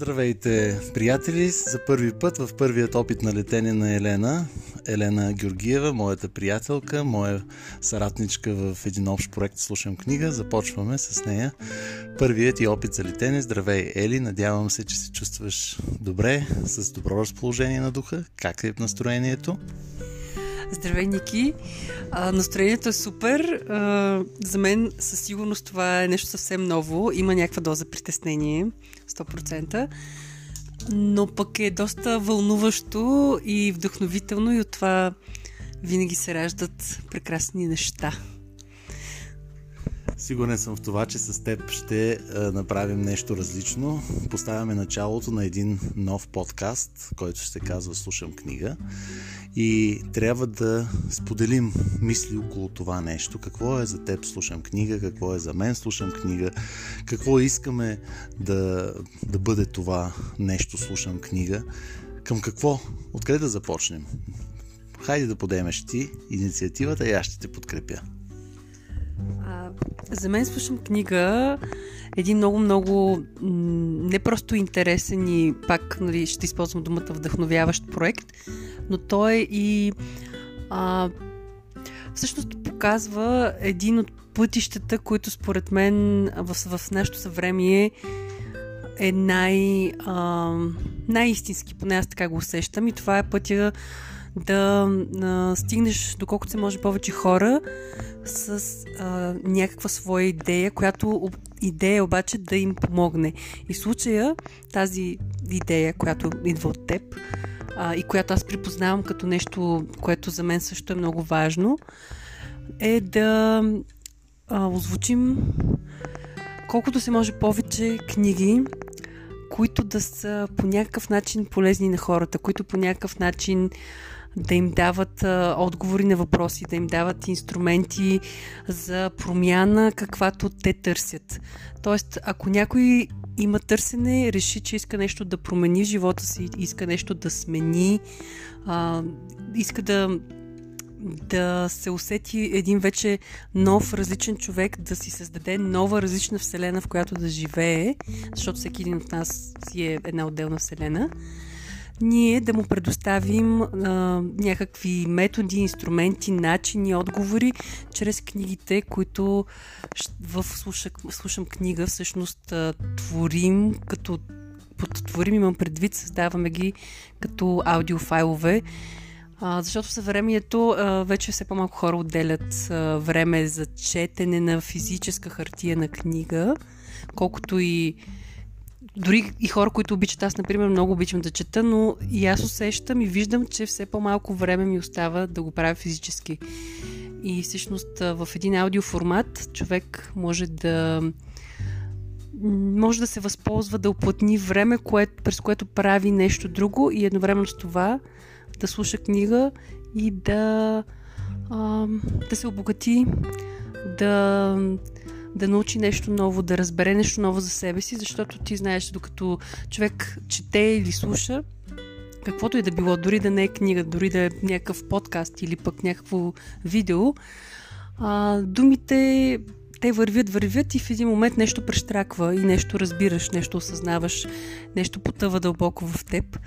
Здравейте, приятели! За първи път в първият опит на летене на Елена, Елена Георгиева, моята приятелка, моя съратничка в един общ проект Слушам книга. Започваме с нея. Първият и опит за летене. Здравей, Ели! Надявам се, че се чувстваш добре, с добро разположение на духа. Как е настроението? Здравей, Ники! А, настроението е супер. А, за мен със сигурност това е нещо съвсем ново. Има някаква доза притеснение, 100%. Но пък е доста вълнуващо и вдъхновително и от това винаги се раждат прекрасни неща. Сигурен съм в това, че с теб ще а, направим нещо различно. Поставяме началото на един нов подкаст, който ще казва Слушам книга. И трябва да споделим мисли около това нещо. Какво е за теб Слушам книга, какво е за мен Слушам книга, какво искаме да, да бъде това нещо Слушам книга, към какво, откъде да започнем. Хайде да подемеш ти инициативата и аз ще те подкрепя. А, за мен слушам книга един много-много не просто интересен и пак нали, ще използвам думата вдъхновяващ проект, но той и а, всъщност показва един от пътищата, които според мен в, в нашето съвремие е най, а, най-истински, поне аз така го усещам. И това е пътя да а, стигнеш доколкото се може повече хора с а, някаква своя идея, която идея обаче да им помогне. И случая тази идея, която идва от теб а, и която аз припознавам като нещо, което за мен също е много важно, е да а, озвучим колкото се може повече книги, които да са по някакъв начин полезни на хората, които по някакъв начин да им дават отговори на въпроси, да им дават инструменти за промяна, каквато те търсят. Тоест, ако някой има търсене, реши, че иска нещо да промени живота си, иска нещо да смени, а, иска да да се усети един вече нов, различен човек, да си създаде нова, различна вселена, в която да живее, защото всеки един от нас си е една отделна вселена ние да му предоставим а, някакви методи, инструменти, начини, отговори чрез книгите, които в слушам, слушам книга всъщност а, творим, като под творим имам предвид, създаваме ги като аудиофайлове. А, защото в съвремието а, вече все по-малко хора отделят а, време за четене на физическа хартия на книга, колкото и дори и хора, които обичат, аз, например, много обичам да чета, но и аз усещам и виждам, че все по-малко време ми остава да го правя физически. И всъщност в един аудиоформат човек може да може да се възползва да оплътни време, което, през което прави нещо друго и едновременно с това да слуша книга и да, а, да се обогати, да да научи нещо ново, да разбере нещо ново за себе си, защото ти знаеш, докато човек чете или слуша, каквото и да било, дори да не е книга, дори да е някакъв подкаст или пък някакво видео, а, думите те вървят, вървят и в един момент нещо прещраква и нещо разбираш, нещо осъзнаваш, нещо потъва дълбоко в теб.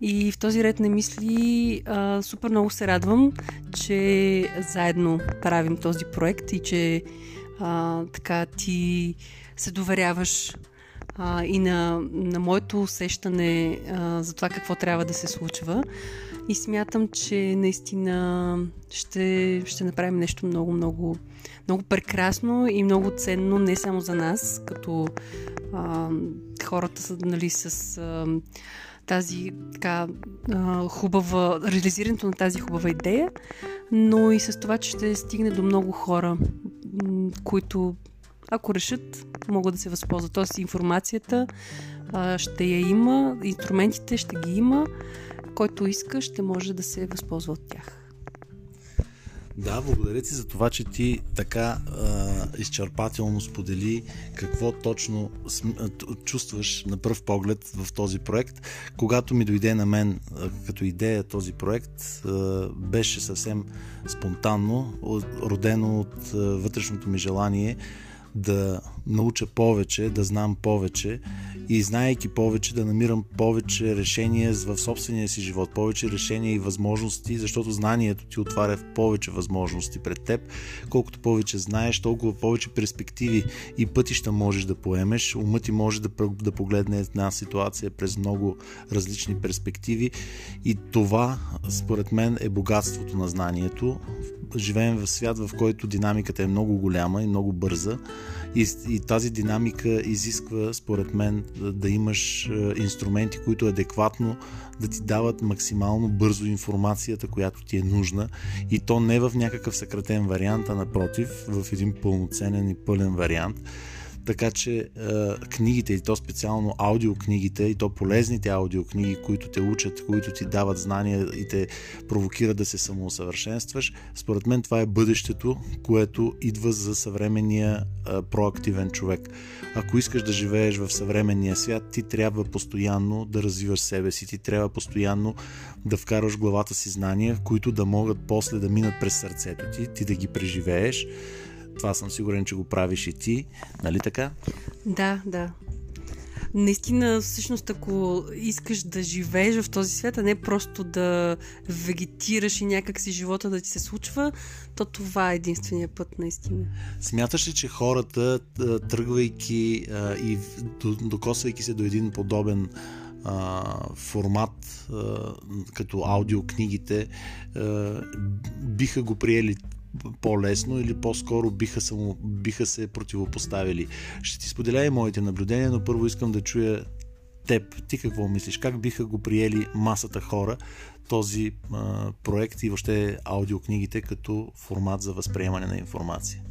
И в този ред на мисли а, супер много се радвам, че заедно правим този проект и че а, така ти се доверяваш а, и на, на моето усещане а, за това какво трябва да се случва. И смятам, че наистина ще, ще направим нещо много, много, много прекрасно и много ценно, не само за нас, като а, хората са нали, с а, тази така а, хубава, реализирането на тази хубава идея, но и с това, че ще стигне до много хора, които ако решат, могат да се възползват. Тоест информацията а, ще я има, инструментите ще ги има, който иска ще може да се възползва от тях. Да, благодаря ти за това, че ти така а, изчерпателно сподели какво точно чувстваш на пръв поглед в този проект. Когато ми дойде на мен а, като идея този проект, а, беше съвсем спонтанно, родено от а, вътрешното ми желание да науча повече, да знам повече и знаейки повече да намирам повече решения в собствения си живот, повече решения и възможности, защото знанието ти отваря повече възможности пред теб. Колкото повече знаеш, толкова повече перспективи и пътища можеш да поемеш. Умът ти може да, да погледне една ситуация през много различни перспективи и това, според мен, е богатството на знанието. Живеем в свят, в който динамиката е много голяма и много бърза и, и тази динамика изисква, според мен, да, да имаш е, инструменти, които адекватно да ти дават максимално бързо информацията, която ти е нужна. И то не в някакъв съкратен вариант, а напротив, в един пълноценен и пълен вариант. Така че е, книгите, и то специално аудиокнигите, и то полезните аудиокниги, които те учат, които ти дават знания и те провокират да се самоусъвършенстваш, според мен това е бъдещето, което идва за съвременния е, проактивен човек. Ако искаш да живееш в съвременния свят, ти трябва постоянно да развиваш себе си, ти трябва постоянно да вкараш главата си знания, които да могат после да минат през сърцето ти, ти да ги преживееш това съм сигурен, че го правиш и ти. Нали така? Да, да. Наистина, всъщност, ако искаш да живееш в този свят, а не просто да вегетираш и някак си живота да ти се случва, то това е единствения път, наистина. Смяташ ли, че хората, тръгвайки и докосвайки се до един подобен формат, като аудиокнигите, биха го приели по-лесно или по-скоро биха, само, биха се противопоставили. Ще ти споделя и моите наблюдения, но първо искам да чуя теб. Ти какво мислиш? Как биха го приели масата хора този а, проект и въобще аудиокнигите като формат за възприемане на информация?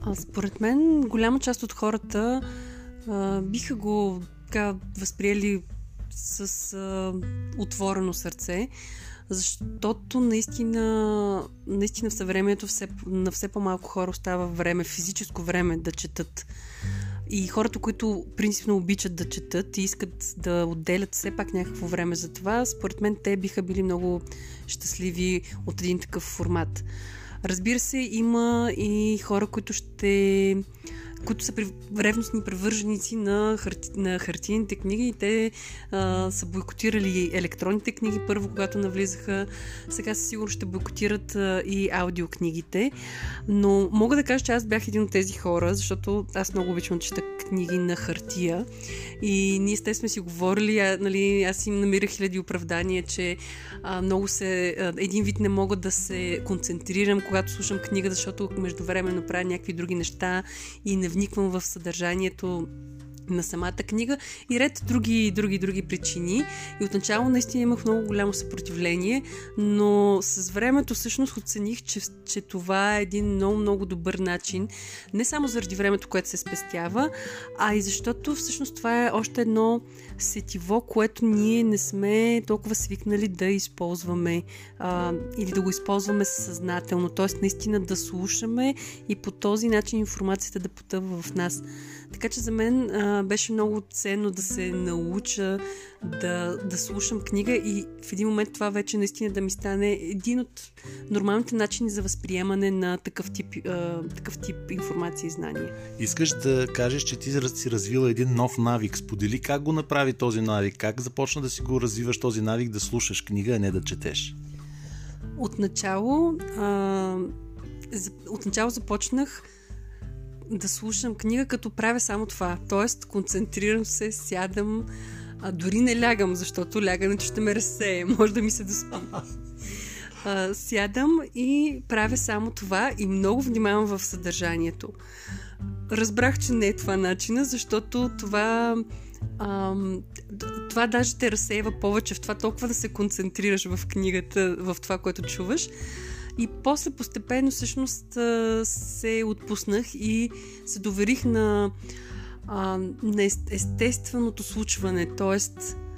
А, според мен голяма част от хората а, биха го така възприели с а, отворено сърце защото наистина, наистина в съвремето все, на все по-малко хора остава време, физическо време да четат. И хората, които принципно обичат да четат и искат да отделят все пак някакво време за това, според мен те биха били много щастливи от един такъв формат. Разбира се, има и хора, които ще които са ревностни превърженици на, харти, на хартийните книги и те а, са бойкотирали електронните книги първо, когато навлизаха. Сега със сигурно ще бойкотират а, и аудиокнигите. Но мога да кажа, че аз бях един от тези хора, защото аз много обичам да чета книги на хартия. И ние сте сме си говорили, а, нали, аз им намирах хиляди оправдания, че а, много се, а, един вид не мога да се концентрирам, когато слушам книга, защото междувременно правя някакви други неща и не вниквам в съдържанието на самата книга и ред други, други, други причини. И отначало наистина имах много голямо съпротивление, но с времето всъщност оцених, че, че това е един много, много добър начин, не само заради времето, което се спестява, а и защото всъщност това е още едно сетиво, което ние не сме толкова свикнали да използваме а, или да го използваме съзнателно. Тоест наистина да слушаме и по този начин информацията да потъва в нас. Така че за мен а, беше много ценно да се науча да, да слушам книга и в един момент това вече наистина да ми стане един от нормалните начини за възприемане на такъв тип, а, такъв тип информация и знания. Искаш да кажеш, че ти си развила един нов навик. Сподели как го направи този навик, как започна да си го развиваш този навик да слушаш книга, а не да четеш. Отначало, а, отначало започнах да слушам книга, като правя само това. Тоест, концентрирам се, сядам, а дори не лягам, защото лягането ще ме разсее. Може да ми се доспи. А, сядам и правя само това и много внимавам в съдържанието. Разбрах, че не е това начина, защото това ам, това даже те разсеява повече в това толкова да се концентрираш в книгата, в това, което чуваш. И после постепенно всъщност се отпуснах и се доверих на, на естественото случване.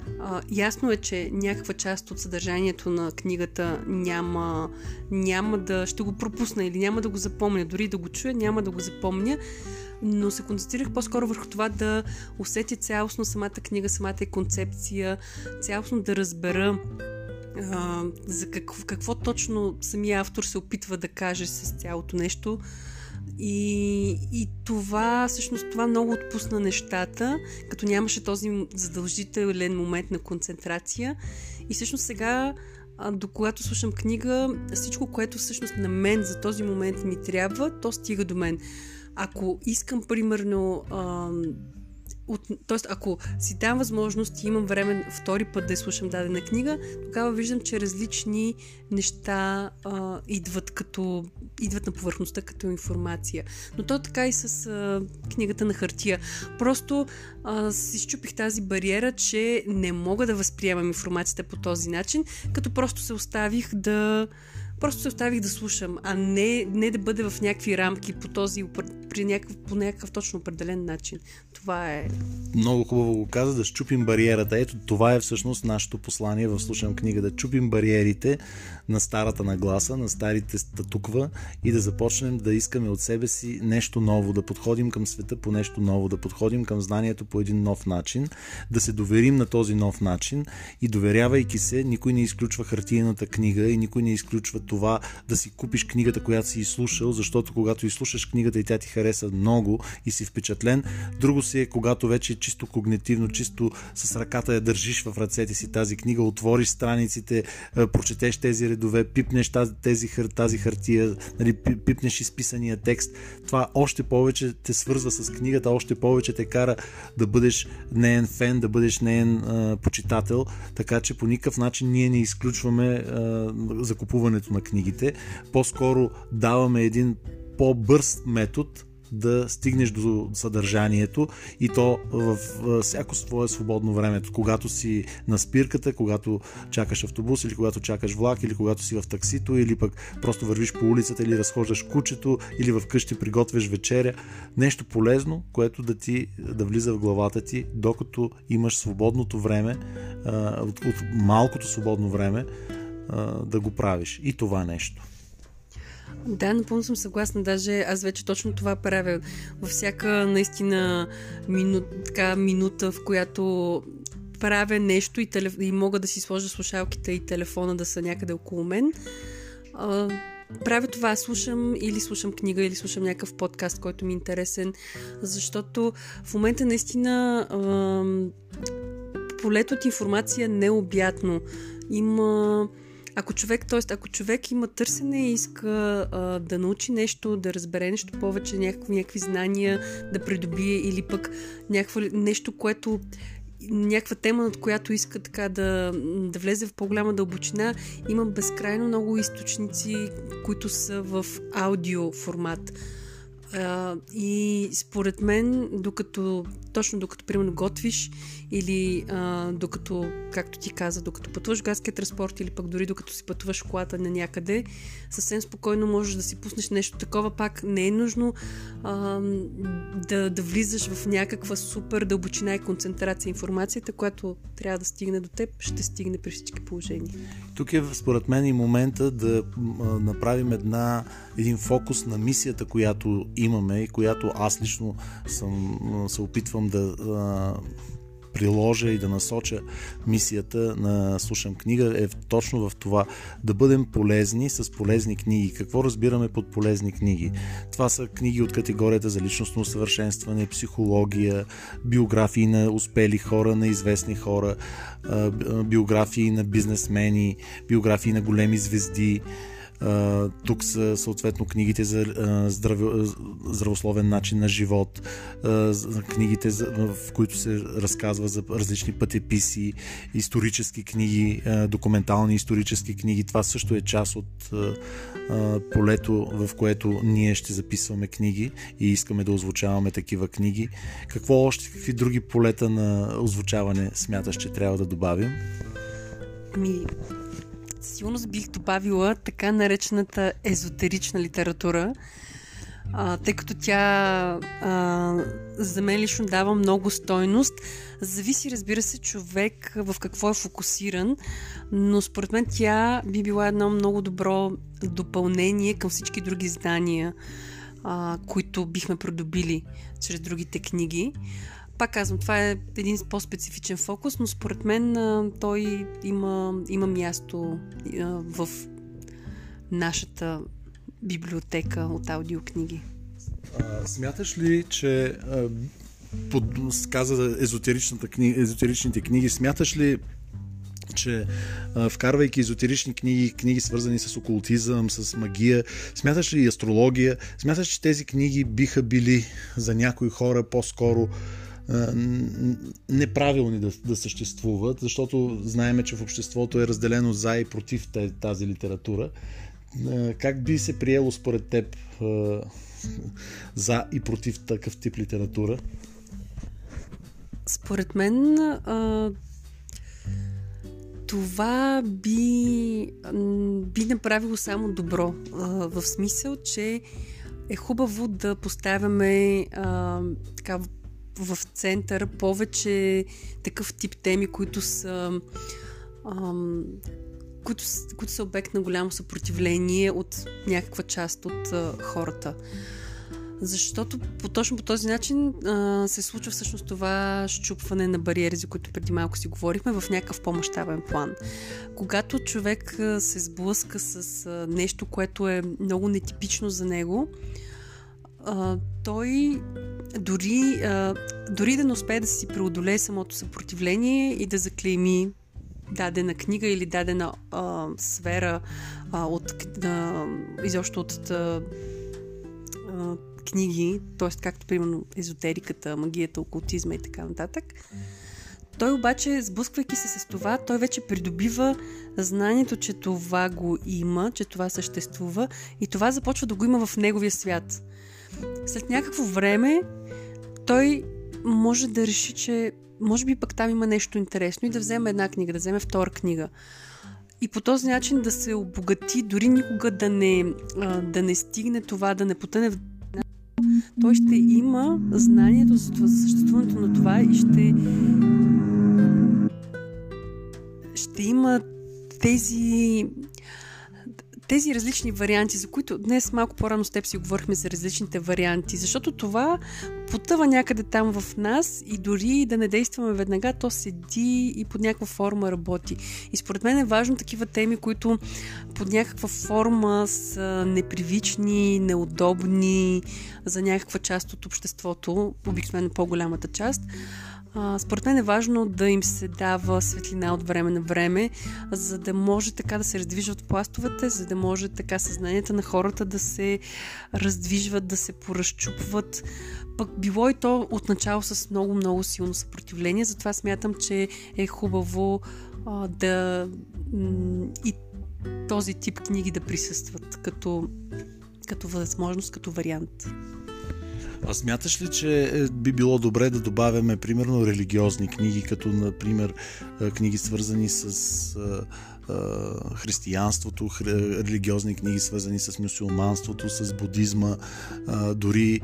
Тоест, ясно е, че някаква част от съдържанието на книгата няма, няма да... ще го пропусна или няма да го запомня. Дори да го чуя, няма да го запомня но се концентрирах по-скоро върху това да усетя цялостно самата книга, самата концепция, цялостно да разбера а, за какво, какво точно самия автор се опитва да каже с цялото нещо. И, и това, всъщност, това много отпусна нещата, като нямаше този задължителен момент на концентрация. И всъщност сега, до когато слушам книга, всичко, което всъщност на мен за този момент ми трябва, то стига до мен. Ако искам, примерно, от, тоест, ако си дам възможност и имам време втори път да слушам дадена книга, тогава виждам, че различни неща а, идват, като, идват на повърхността като информация. Но то така и с а, книгата на хартия. Просто а, си щупих тази бариера, че не мога да възприемам информацията по този начин, като просто се оставих да Просто се оставих да слушам, а не, не да бъде в някакви рамки по този, при някакъв, по някакъв точно определен начин. Това е. Много хубаво го каза, да щупим бариерата. Ето това е всъщност нашето послание в Слушам книга, да чупим бариерите на старата нагласа, на старите статуква и да започнем да искаме от себе си нещо ново, да подходим към света по нещо ново, да подходим към знанието по един нов начин, да се доверим на този нов начин и доверявайки се, никой не изключва хартиената книга и никой не изключва това да си купиш книгата, която си изслушал, защото когато изслушаш книгата и тя ти хареса много и си впечатлен, друго си е когато вече чисто когнитивно, чисто с ръката я държиш в ръцете си тази книга, отвориш страниците, прочетеш тези редове, пипнеш тази, тези, тази хартия, нали, пипнеш изписания текст. Това още повече те свързва с книгата, още повече те кара да бъдеш неен фен, да бъдеш неен а, почитател, така че по никакъв начин ние не изключваме а, закупуването на книгите. По-скоро даваме един по-бърз метод да стигнеш до съдържанието и то в всяко свое свободно време. Когато си на спирката, когато чакаш автобус или когато чакаш влак или когато си в таксито или пък просто вървиш по улицата или разхождаш кучето или в къщи приготвяш вечеря. Нещо полезно, което да ти да влиза в главата ти, докато имаш свободното време, от, от малкото свободно време да го правиш. И това нещо. Да, напълно съм съгласна. Даже аз вече точно това правя. Във всяка наистина мину, така, минута, в която правя нещо и, телеф... и мога да си сложа слушалките и телефона да са някъде около мен, а, правя това. Слушам или слушам книга, или слушам някакъв подкаст, който ми е интересен, защото в момента наистина а, полето от информация е обятно. Има ако човек, т.е. ако човек има търсене и иска а, да научи нещо, да разбере нещо повече, някакви, някакви знания да придобие или пък някакво, нещо, което някаква тема, над която иска така да, да влезе в по-голяма дълбочина, има безкрайно много източници, които са в аудио формат. И според мен, докато, точно докато, примерно, готвиш или а, докато, както ти каза, докато пътуваш градския транспорт или пък дори докато си пътуваш колата на някъде, съвсем спокойно можеш да си пуснеш нещо такова. Пак не е нужно а, да, да влизаш в някаква супер дълбочина и концентрация. Информацията, която трябва да стигне до теб, ще стигне при всички положения. Тук е, според мен, и момента да направим една, един фокус на мисията, която имаме и която аз лично съм, се опитвам да приложа и да насоча мисията на Слушам книга е точно в това да бъдем полезни с полезни книги. Какво разбираме под полезни книги? Това са книги от категорията за личностно усъвършенстване, психология, биографии на успели хора, на известни хора, биографии на бизнесмени, биографии на големи звезди, тук са съответно книгите за здраве, здравословен начин на живот, книгите, в които се разказва за различни пътеписи, исторически книги, документални исторически книги. Това също е част от полето, в което ние ще записваме книги и искаме да озвучаваме такива книги. Какво още, какви други полета на озвучаване смяташ, че трябва да добавим? Ми, сигурно бих добавила така наречената езотерична литература, а, тъй като тя а, за мен лично дава много стойност. Зависи, разбира се, човек в какво е фокусиран, но според мен тя би била едно много добро допълнение към всички други знания, а, които бихме продобили чрез другите книги. Пак казвам, това е един по-специфичен фокус, но според мен той има, има място в нашата библиотека от аудиокниги. А, смяташ ли, че а, под, каза езотеричната книга, езотеричните книги, смяташ ли че а, вкарвайки езотерични книги, книги свързани с окултизъм, с магия, смяташ ли и астрология, смяташ, че тези книги биха били за някои хора по-скоро неправилни да, да съществуват, защото знаеме, че в обществото е разделено за и против тази литература. Как би се приело според теб за и против такъв тип литература? Според мен това би, би направило само добро. В смисъл, че е хубаво да поставяме така, в център повече такъв тип теми, които са а, които, които са обект на голямо съпротивление от някаква част от а, хората. Защото по, точно по този начин а, се случва всъщност това щупване на бариери, за които преди малко си говорихме, в някакъв по-масштабен план. Когато човек а, се сблъска с а, нещо, което е много нетипично за него, той дори, а, дори да не успее да си преодолее самото съпротивление и да заклейми дадена книга или дадена а, сфера а, от, а, изобщо от а, книги, т.е. както примерно езотериката, магията, окултизма и така нататък. Той обаче, сблъсквайки се с това, той вече придобива знанието, че това го има, че това съществува и това започва да го има в неговия свят. След някакво време той може да реши, че може би пък там има нещо интересно и да вземе една книга, да вземе втора книга. И по този начин да се обогати, дори никога да не, да не стигне това, да не потъне в той ще има знанието за, това, за съществуването на това и ще ще има тези тези различни варианти, за които днес малко по-рано с теб си говорихме за различните варианти, защото това потъва някъде там в нас и дори да не действаме веднага, то седи и под някаква форма работи. И според мен е важно такива теми, които под някаква форма са непривични, неудобни за някаква част от обществото, обикновено по-голямата част, според мен е важно да им се дава светлина от време на време, за да може така да се раздвижват пластовете, за да може така съзнанията на хората да се раздвижват, да се поразчупват. Пък било и то отначало с много-много силно съпротивление, затова смятам, че е хубаво а, да и този тип книги да присъстват като, като възможност, като вариант. А смяташ ли, че е, би било добре да добавяме, примерно, религиозни книги, като, например, е, книги свързани с е, християнството, религиозни книги свързани с мюсюлманството, с будизма, дори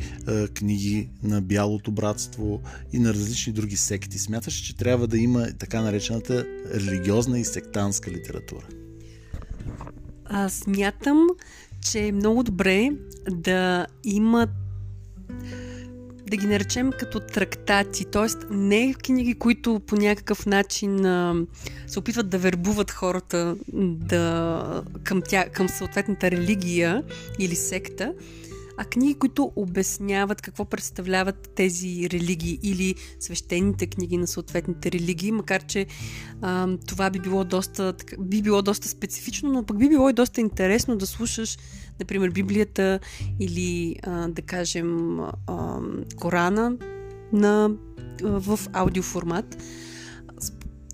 книги на Бялото братство и на различни други секти. Смяташ, че трябва да има така наречената религиозна и сектантска литература? Аз смятам, че е много добре да имат да ги наречем като трактати, т.е. не книги, които по някакъв начин а, се опитват да вербуват хората да, към, тя, към съответната религия или секта, а книги, които обясняват какво представляват тези религии или свещените книги на съответните религии, макар че а, това би било, доста, би било доста специфично, но пък би било и доста интересно да слушаш например, Библията или, да кажем, Корана на, в аудиоформат.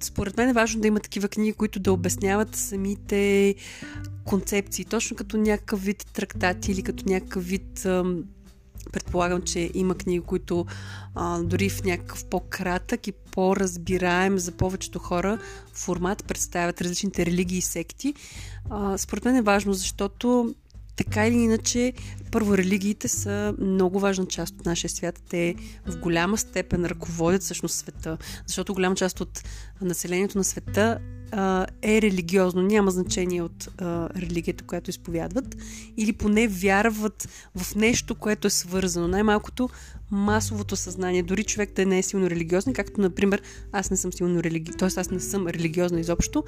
Според мен е важно да има такива книги, които да обясняват самите концепции, точно като някакъв вид трактати или като някакъв вид. Предполагам, че има книги, които а, дори в някакъв по-кратък и по-разбираем за повечето хора формат представят различните религии и секти. А, според мен е важно, защото така или иначе, първо, религиите са много важна част от нашия свят. Те в голяма степен ръководят всъщност света, защото голяма част от населението на света е религиозно, няма значение от а, религията, която изповядват, или поне вярват в нещо, което е свързано. Най-малкото масовото съзнание, дори човек да не е силно религиозен, както, например, аз не съм силно религиозна, т.е. аз не съм религиозна изобщо,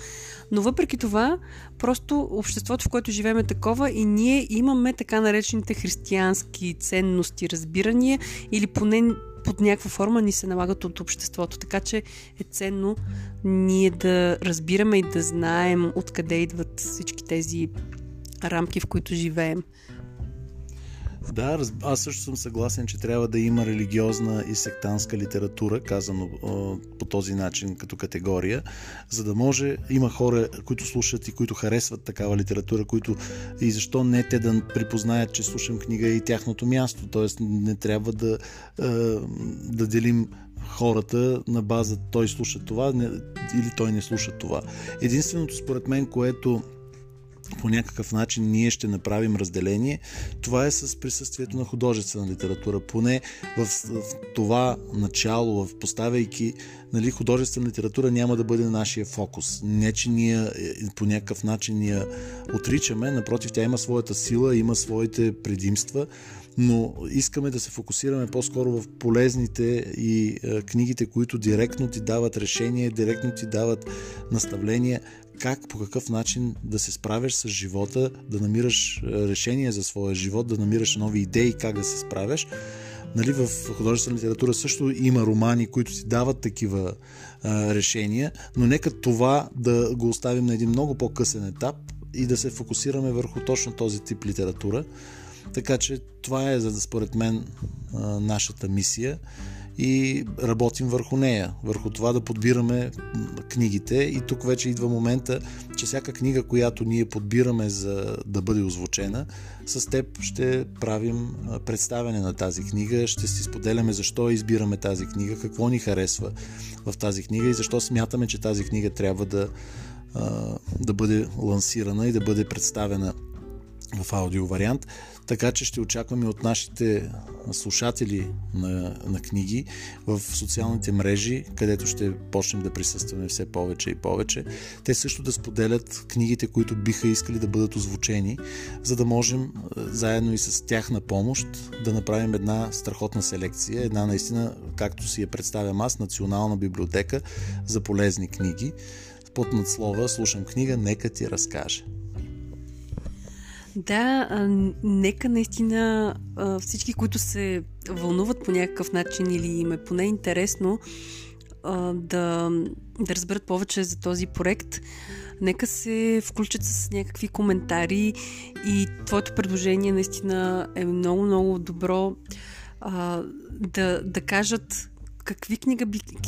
но въпреки това, просто обществото, в което живеем е такова и ние имаме така наречените християнски ценности, разбирания или поне под някаква форма ни се налагат от обществото. Така че е ценно ние да разбираме и да знаем откъде идват всички тези рамки, в които живеем. Да, аз също съм съгласен, че трябва да има религиозна и сектантска литература, казано по този начин като категория, за да може, има хора, които слушат и които харесват такава литература, които и защо не те да припознаят, че слушам книга и тяхното място. Тоест не трябва да, да делим хората на база той слуша това или той не слуша това. Единственото според мен, което по някакъв начин ние ще направим разделение. Това е с присъствието на художествена литература. Поне в, в това начало, в поставяйки нали, художествена литература няма да бъде нашия фокус. Не, че ние е, по някакъв начин я отричаме, напротив, тя има своята сила, има своите предимства, но искаме да се фокусираме по-скоро в полезните и е, книгите, които директно ти дават решение, директно ти дават наставления как, по какъв начин да се справяш с живота, да намираш е, решение за своя живот, да намираш нови идеи как да се справяш. Нали, в художествена литература също има романи, които си дават такива а, решения, но нека това да го оставим на един много по-късен етап и да се фокусираме върху точно този тип литература. Така че това е, за да според мен, нашата мисия и работим върху нея, върху това да подбираме книгите. И тук вече идва момента, че всяка книга, която ние подбираме за да бъде озвучена, с теб ще правим представяне на тази книга, ще си споделяме защо избираме тази книга, какво ни харесва в тази книга и защо смятаме, че тази книга трябва да, да бъде лансирана и да бъде представена в аудио вариант. Така че ще очакваме от нашите слушатели на, на книги в социалните мрежи, където ще почнем да присъстваме все повече и повече. Те също да споделят книгите, които биха искали да бъдат озвучени, за да можем заедно и с тях на помощ да направим една страхотна селекция, една наистина, както си я представям аз, национална библиотека за полезни книги. Под надслова слушам книга, нека ти разкаже. Да, а, нека наистина а, всички, които се вълнуват по някакъв начин или им е поне интересно а, да, да разберат повече за този проект, нека се включат с някакви коментари и твоето предложение наистина е много, много добро а, да, да кажат какви, книга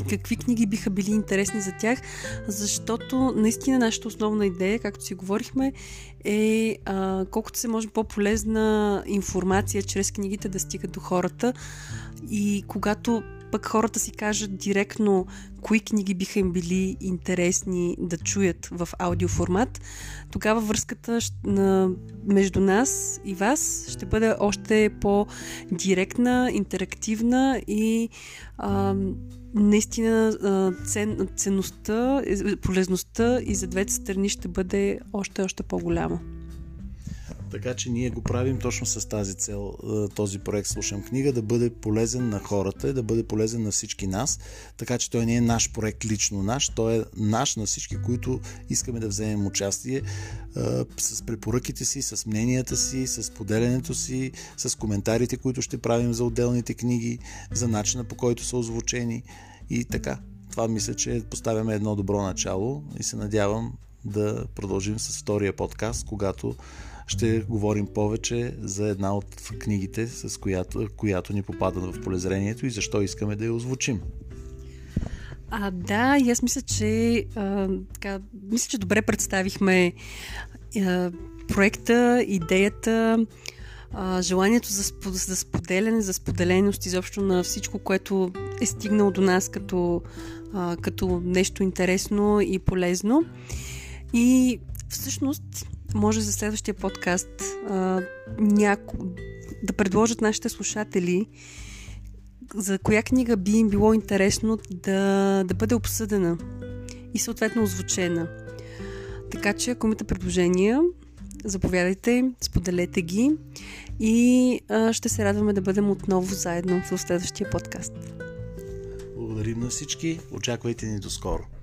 какви книги биха били интересни за тях, защото наистина нашата основна идея, както си говорихме, е а, колкото се може по-полезна информация чрез книгите да стига до хората. И когато пък хората си кажат директно кои книги биха им били интересни да чуят в аудиоформат, тогава връзката между нас и вас ще бъде още по-директна, интерактивна и а, наистина цен, ценността, полезността и за двете страни ще бъде още, още по-голяма. Така че ние го правим точно с тази цел, е, този проект Слушам книга, да бъде полезен на хората и да бъде полезен на всички нас. Така че той не е наш проект лично наш, той е наш на всички, които искаме да вземем участие е, с препоръките си, с мненията си, с поделянето си, с коментарите, които ще правим за отделните книги, за начина по който са озвучени и така. Това мисля, че поставяме едно добро начало и се надявам да продължим с втория подкаст, когато ще говорим повече за една от книгите, с която, която ни попада в полезрението и защо искаме да я озвучим. А, да, и аз мисля, че а, така, мисля, че добре представихме а, проекта, идеята, а, желанието за, за споделяне, за споделеност изобщо на всичко, което е стигнало до нас като, а, като нещо интересно и полезно. И всъщност може за следващия подкаст а, няко... да предложат нашите слушатели за коя книга би им било интересно да, да бъде обсъдена и съответно озвучена. Така че, ако имате предложения, заповядайте, споделете ги и а, ще се радваме да бъдем отново заедно в следващия подкаст. Благодарим на всички. Очаквайте ни до скоро.